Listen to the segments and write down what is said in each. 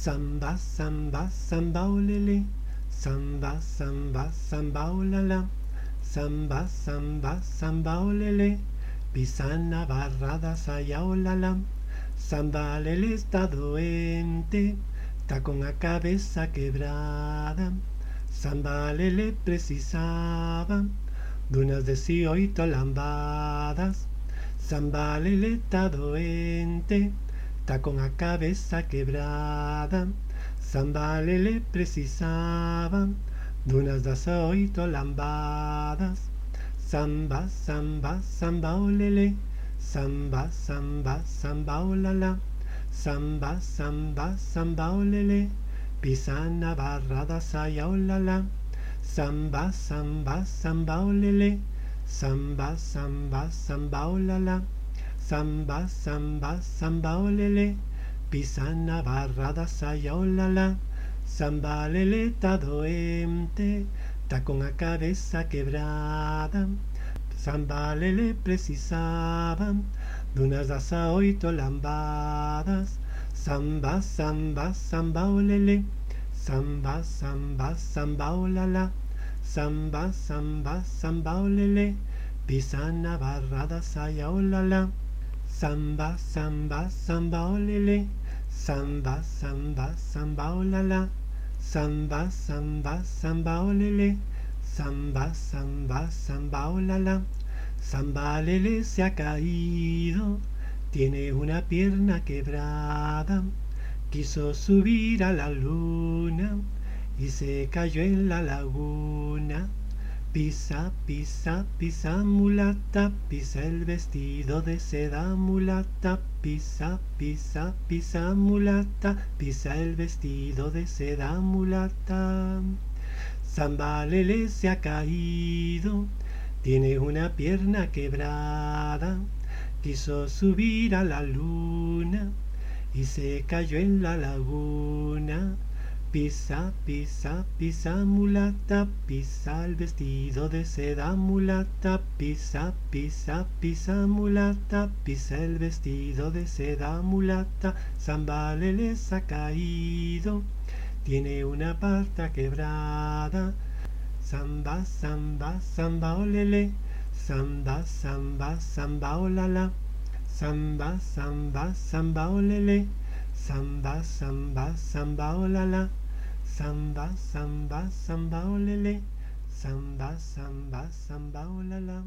Samba, samba, samba, olele. Samba, samba, samba, olala. Samba, samba, samba, olele. Pisana, barrada, saya, olala. Samba, lele está doente. Está con la cabeza quebrada. Samba, lele precisaba de unas de oito lambadas. Samba, lele está doente. Está con la cabeza quebrada. Samba, lele precisaba de unas de oito lambadas. Samba, samba, samba, olele. Samba, samba, samba, olala. Samba, samba, samba, olele. Pisana, barrada, saya, olala. Samba, samba, samba, olele. Samba, samba, samba, olala. Samba, samba, samba, olele. Pisana, barrada, saya, olala. Samba, lele, está doente. Está con la cabeza quebrada. Samba, lele, precisaba de unas das a oito lambadas. Samba, samba, samba, olele. Samba, samba, samba, olala. Samba, samba, samba, olele. Pisana, barrada, saya, olala. Samba, samba, samba, olele. Samba, samba, samba, olala. Samba, samba, samba, olele. Samba, samba, samba, olala. Samba, lele se ha caído. Tiene una pierna quebrada. Quiso subir a la luna y se cayó en la laguna. Pisa, pisa, pisa mulata, pisa el vestido de seda mulata, pisa, pisa, pisa mulata, pisa el vestido de seda mulata. Samba lele se ha caído, tiene una pierna quebrada, quiso subir a la luna y se cayó en la laguna. Pisa, pisa, pisa mulata, pisa el vestido de seda mulata, pisa, pisa, pisa mulata, pisa el vestido de seda mulata, Samba lele se ha caído, tiene una pata quebrada. Samba, samba, samba, olele, samba, samba, samba, olala, samba, samba, samba, olele, samba, samba, samba, olala, samba, samba, samba, olele, samba, samba, samba, olala.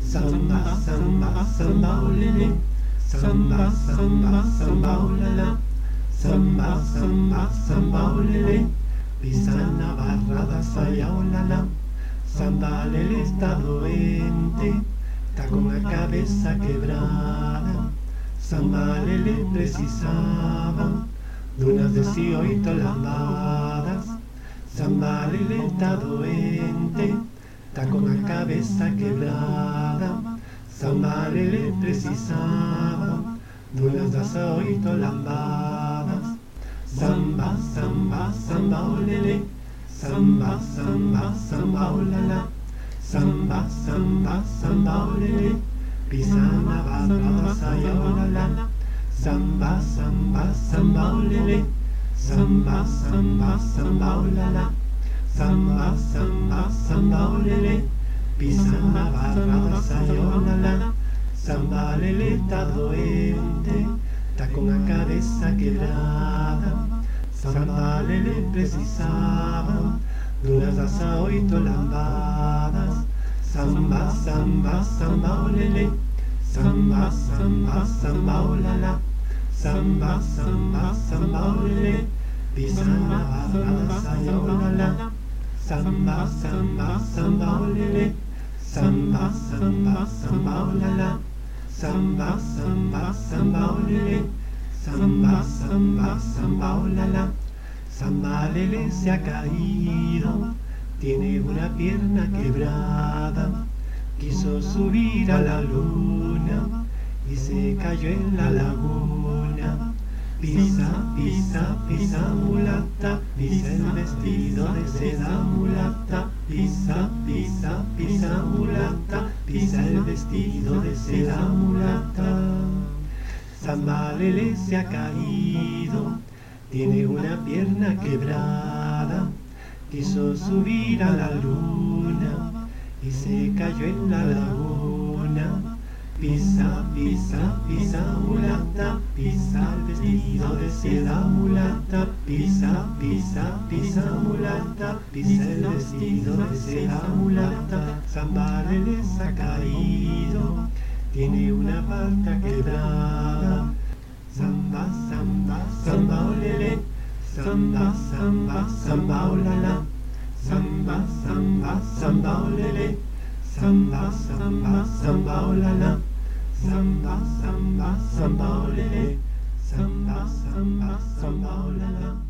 Samba, samba, samba, olele, samba, samba, samba, olala. Samba, samba, samba, olele. Pisana, barrada, saya, olala. Samba, lele está doente. Está con la cabeza quebrada. Samba, lele precisaba de unas de oito lambadas. Samba, lele está doente. Está con la cabeza quebrada. Samba, lele precisaba de unas de oito lambadas. Samba, samba, samba, olele. Samba, samba, samba, olala. Samba, samba, samba, olele. Pisana, barrada, saya, olala. Samba, samba, samba, olele. Samba, samba, samba, olala. Samba, samba, samba, olele. Pisana, barrada, saya, olala. Samba, lele, está doente. Está con la cabeza quebrada. Samba lele precisaba de unas das a oito lambadas. Samba, samba, samba, olele. Samba, samba, samba, olala. Samba, samba, samba, olele. Pisana, barrada, saya, olala. Samba, samba, samba, olele. Samba, samba, samba, olala. Samba, samba, samba, olele. Samba, samba, samba, olala. Lele se ha caído. Tiene una pierna quebrada. Quiso subir a la luna y se cayó en la laguna. Pisa, pisa, pisa mulata, pisa el vestido de seda mulata. Pisa, pisa, pisa mulata, pisa el vestido de seda mulata. Samba Lele se ha caído, tiene una pierna quebrada, quiso subir a la luna y se cayó en la laguna. Pisa, pisa, pisa mulata, pisa el vestido de seda mulata, pisa, pisa, pisa mulata, pisa el vestido de seda mulata, Samba Lele se ha caído tiene una pata quebrada. Samba, samba, olala, samba, samba, samba, olele, samba, samba, samba, olala, samba, samba, samba, olele, samba, samba, samba, olala.